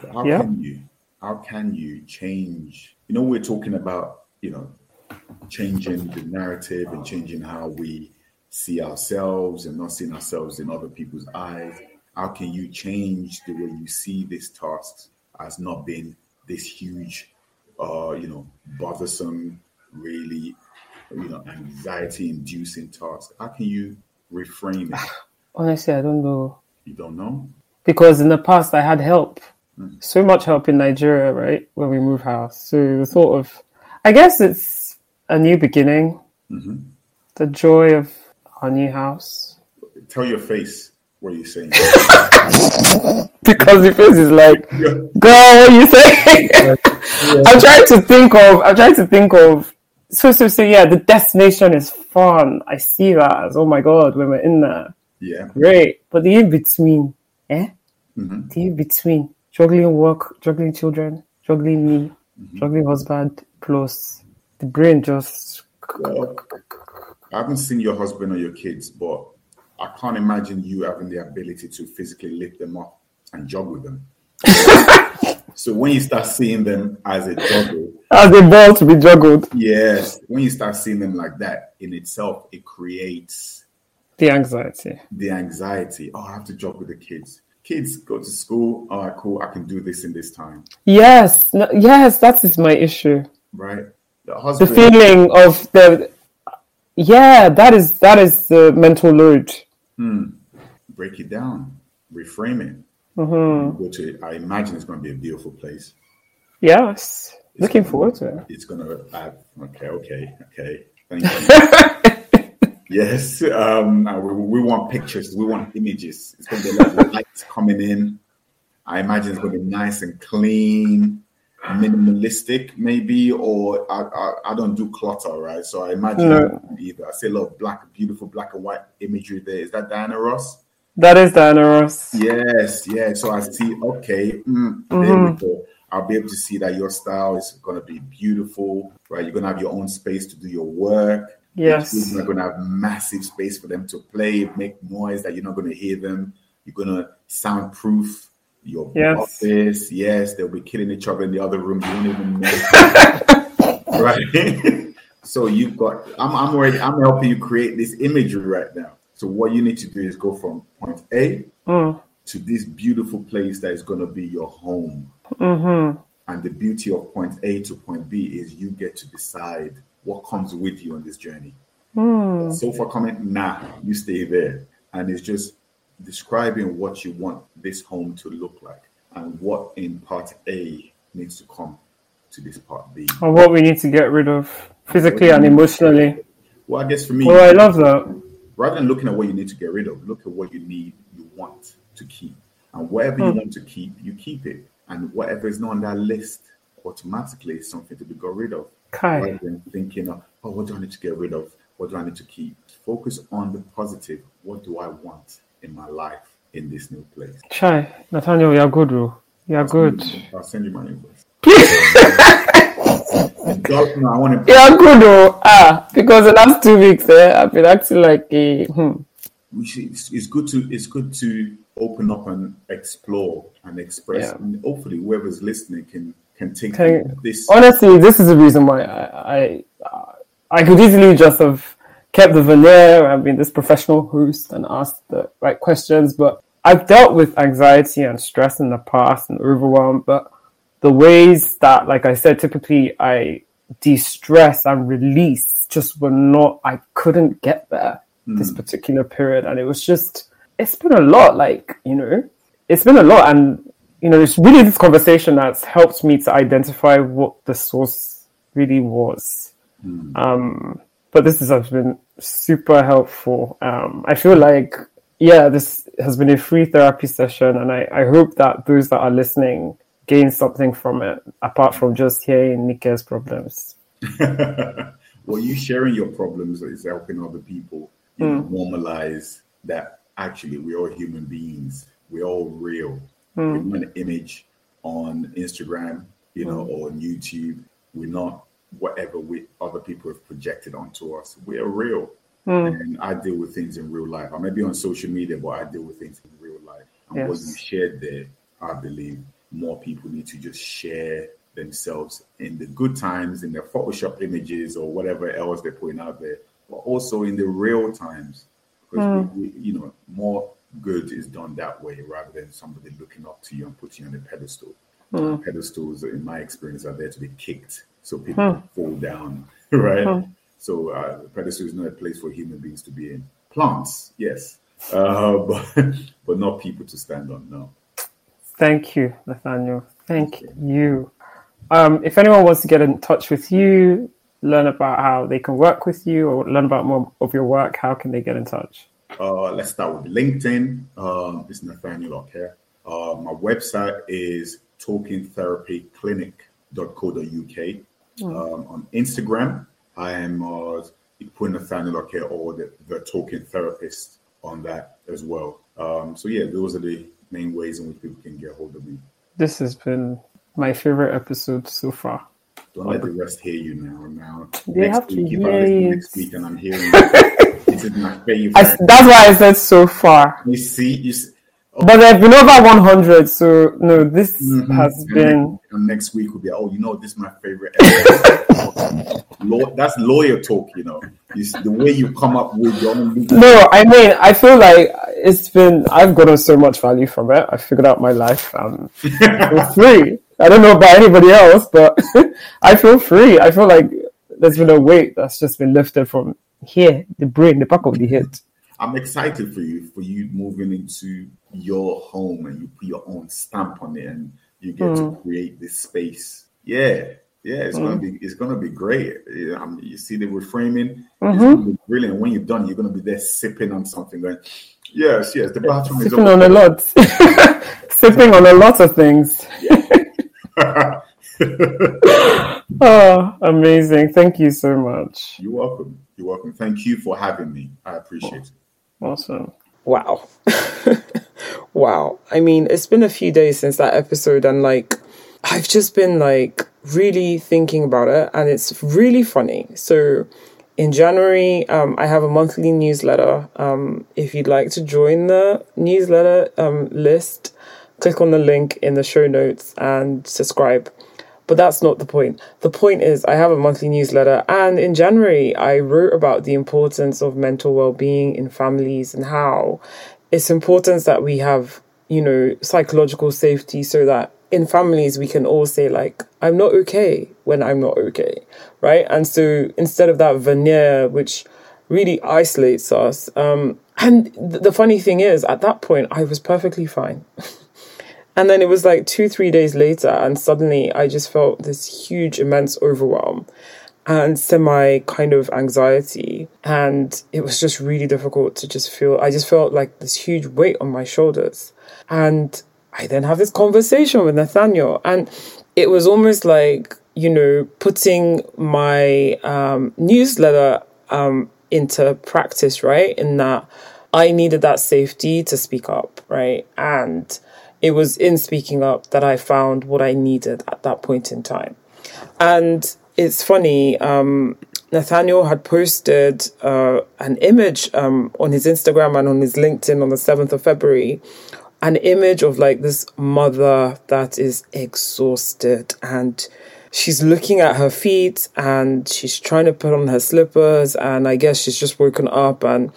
So how can you how can you change? You know, we're talking about, you know, changing the narrative and changing how we see ourselves and not seeing ourselves in other people's eyes. How can you change the way you see these tasks as not being this huge, uh, you know, bothersome, really you know, anxiety-inducing task? How can you reframe it? Honestly, I don't know. You don't know? Because in the past, I had help. Mm-hmm. So much help in Nigeria, right? When we moved house. So the thought of, I guess it's a new beginning. Mm-hmm. The joy of our new house. Tell your face what you're you saying. [LAUGHS] because the face is like, girl, what are you saying? Yeah. [LAUGHS] I'm trying to think of, I'm trying to think of so so so yeah, the destination is fun. I see that as oh my god when we're in there. Yeah. Great. But the in between, eh? Mm-hmm. The in between. Juggling work, juggling children, juggling me, mm-hmm. juggling husband, plus the brain just well, I haven't seen your husband or your kids, but I can't imagine you having the ability to physically lift them up and jog with them. [LAUGHS] so when you start seeing them as a juggle, as a ball to be juggled. Yes, when you start seeing them like that, in itself, it creates the anxiety. The anxiety. Oh, I have to juggle the kids. kids go to school. All right, cool. I can do this in this time. Yes, no, yes, that is my issue. Right. The The feeling of the yeah, that is that is the mental load. Hmm. break it down, reframe it. Mm-hmm. Go to. I imagine it's going to be a beautiful place. Yes, looking forward to it. It's going to. add okay. Okay. Okay. Thank you. [LAUGHS] yes. Um. uh, We, we want pictures. We want images. It's going to be a lot of lights coming in. I imagine it's going to be nice and clean, minimalistic, maybe. Or I, I, I don't do clutter, right? So I imagine No. either. I see a lot of black, beautiful black and white imagery there. Is that Diana Ross? That is Diana Ross. Yes, yeah. So I see, okay, mm, there we Mhm. go. I'll be able to see that your style is going to be beautiful, right? You're going to have your own space to do your work. Yes. You're going to have massive space for them to play, make noise that you're not going to hear them. You're going to soundproof your Yes. office. Yes, they'll be killing each other in the other room. You won't even know. [LAUGHS] right? [LAUGHS] so you've got, I'm, I'm already, I'm helping you create this imagery right now. So what you need to do is go from point A Mm. to this beautiful place that is going to be your home. Mm-hmm. And the beauty of point A to point B is you get to decide what comes with you on this journey. Mm. So for comment, nah, you stay there. And it's just describing what you want this home to look like and what in part A needs to come to this part B. And what we need to get rid of physically and emotionally. Well, I guess for me, Oh, I love that. Rather than looking at what you need to get rid of, look at what you need, you want to keep. And whatever you Hmm. want to keep, you keep it. And whatever is not on that list automatically is something to be got rid of. Kai. Rather than thinking, of, oh, what do I need to get rid of? What do I need to keep? Focus on the positive. What do I want in my life in this new place? Chai. Nathaniel, you're good, bro. You're good. I'll send you my invoice. [LAUGHS] I want to. You're good, oh. Ah, because the last two weeks, eh, I've been acting like a. Hmm. it's, it's good to it's good to open up and explore and express Yeah. and hopefully whoever's listening can can take Can- this Honestly, this is the reason why I, I, I could easily just have kept the veneer and been this professional host and asked the right questions, but I've dealt with anxiety and stress in the past and overwhelm, but the ways that, like I said, typically I de-stress and release just were not, I couldn't get there this particular period. And it was just, it's been a lot, like, you know, it's been a lot. And, you know, it's really this conversation that's helped me to identify what the source really was. Um, but this has been super helpful. Um, I feel like, yeah, this has been a free therapy session, and I, I hope that those that are listening gain something from it, apart from just hearing Nike's problems. [LAUGHS] well you sharing your problems is helping other people you Hmm. normalize that actually we're all human beings we're all real we're Hmm. not an image on instagram you know or on youtube we're not whatever we other people have projected onto us we're real Hmm. and i deal with things in real life i may be on social media but i deal with things in real life and what Yes. you shared there i believe more people need to just share themselves in the good times, in their Photoshop images or whatever else they're putting out there, but also in the real times. Because we, we, you know, more good is done that way rather than somebody looking up to you and putting you on a pedestal. Pedestals, in my experience, are there to be kicked so people don't fall down, [LAUGHS] right? So uh, pedestal is not a place for human beings to be in. Plants, yes, uh, [LAUGHS] but but not people to stand on. No. Thank you, Nathaniel. Thank you. Um, if anyone wants to get in touch with you, learn about how they can work with you, or learn about more of your work, how can they get in touch? Uh, let's start with LinkedIn. Um, this is Nathaniel Oke. Uh, my website is talkingtherapyclinic.co.uk. Um, on Instagram, I am uh, you put Nathaniel Oke or the, the Talking Therapist on that as well. Um, so yeah, those are the main ways in which people can get hold of me. This has been my favorite episode so far. Don't let the rest hear you now. Now They have to week, I hear you. next week and I'm hearing [LAUGHS] this is my favorite. I, that's why I said so far. you see, you see, But there have been over 100, so no, this Mhm. has And been. next- and next week will be, oh, you know, this is my favorite. [LAUGHS] Law, that's lawyer talk, you know. It's the way you come up with your own. No, I mean, I feel like it's been I've gotten so much value from it. I figured out my life um, [LAUGHS] free. I don't know about anybody else, but [LAUGHS] I feel free. I feel like there's been a weight that's just been lifted from here, the brain, the back of the head. I'm excited for you for you moving into your home and you put your own stamp on it and you get mm. to create this space. Yeah, yeah, it's mm. gonna be it's gonna be great. I mean, you see the reframing, mm-hmm. it's gonna be brilliant. When you're done, you're gonna be there sipping on something, going, "Yes, yes, the bathroom sipping is on a lot, [LAUGHS] sipping on a lot of things." [LAUGHS] oh, amazing! Thank you so much. You're welcome. You're welcome. Thank you for having me. I appreciate it. Awesome. Wow. [LAUGHS] wow. I mean, it's been a few days since that episode, and like, I've just been like really thinking about it, and it's really funny. So, in January, um, I have a monthly newsletter. Um, if you'd like to join the newsletter um, list, click on the link in the show notes and subscribe. But that's not the point. The point is, I have a monthly newsletter, and in January, I wrote about the importance of mental well being in families and how it's important that we have, you know, psychological safety so that in families we can all say, like, I'm not okay when I'm not okay, right? And so instead of that veneer, which really isolates us, um, and th- the funny thing is, at that point, I was perfectly fine. [LAUGHS] And then it was like two, three days later, and suddenly I just felt this huge, immense overwhelm and semi kind of anxiety. And it was just really difficult to just feel, I just felt like this huge weight on my shoulders. And I then have this conversation with Nathaniel, and it was almost like, you know, putting my um, newsletter um, into practice, right? In that I needed that safety to speak up, right? And it was in speaking up that I found what I needed at that point in time. And it's funny, um, Nathaniel had posted uh, an image um, on his Instagram and on his LinkedIn on the 7th of February, an image of like this mother that is exhausted and she's looking at her feet and she's trying to put on her slippers and I guess she's just woken up and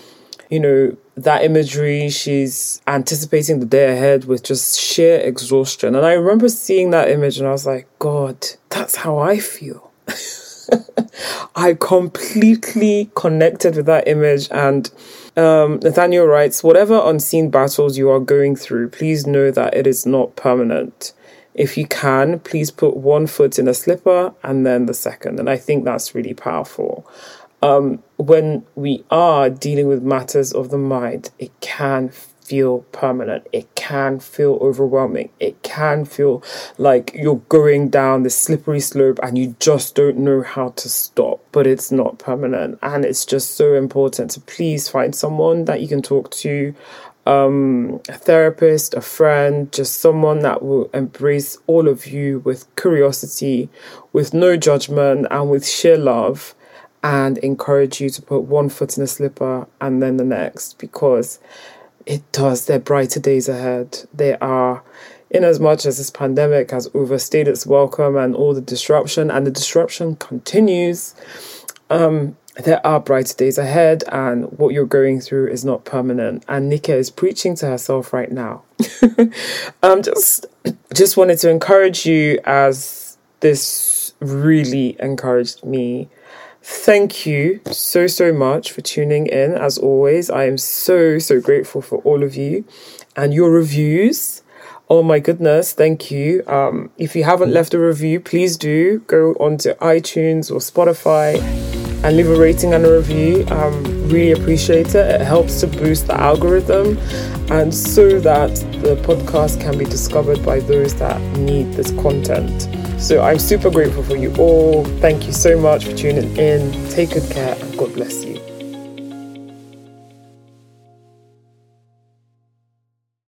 you know that imagery, she's anticipating the day ahead with just sheer exhaustion. And I remember seeing that image and I was like, God, that's how I feel. [LAUGHS] I completely connected with that image. And um, Nathaniel writes, whatever unseen battles you are going through, please know that it is not permanent. If you can, please put one foot in a slipper and then the second. And I think that's really powerful um, when we are dealing with matters of the mind, it can feel permanent. It can feel overwhelming. It can feel like you're going down the slippery slope and you just don't know how to stop, but it's not permanent. And it's just so important to please find someone that you can talk to. Um, a therapist, a friend, just someone that will embrace all of you with curiosity, with no judgment, and with sheer love and encourage you to put one foot in a slipper and then the next because it does. There are brighter days ahead. There are, in as much as this pandemic has overstayed its welcome and all the disruption, and the disruption continues, um, there are brighter days ahead, and what you're going through is not permanent. And Nika is preaching to herself right now. [LAUGHS] um, just, just wanted to encourage you as this really encouraged me Thank you so, so much for tuning in. As always, I am so, so grateful for all of you and your reviews. Oh my goodness, thank you. Um, if you haven't left a review, please do go onto iTunes or Spotify and leave a rating and a review. Um, really appreciate it. It helps to boost the algorithm and so that the podcast can be discovered by those that need this content. So I'm super grateful for you all. Thank you so much for tuning in. Take good care and God bless you.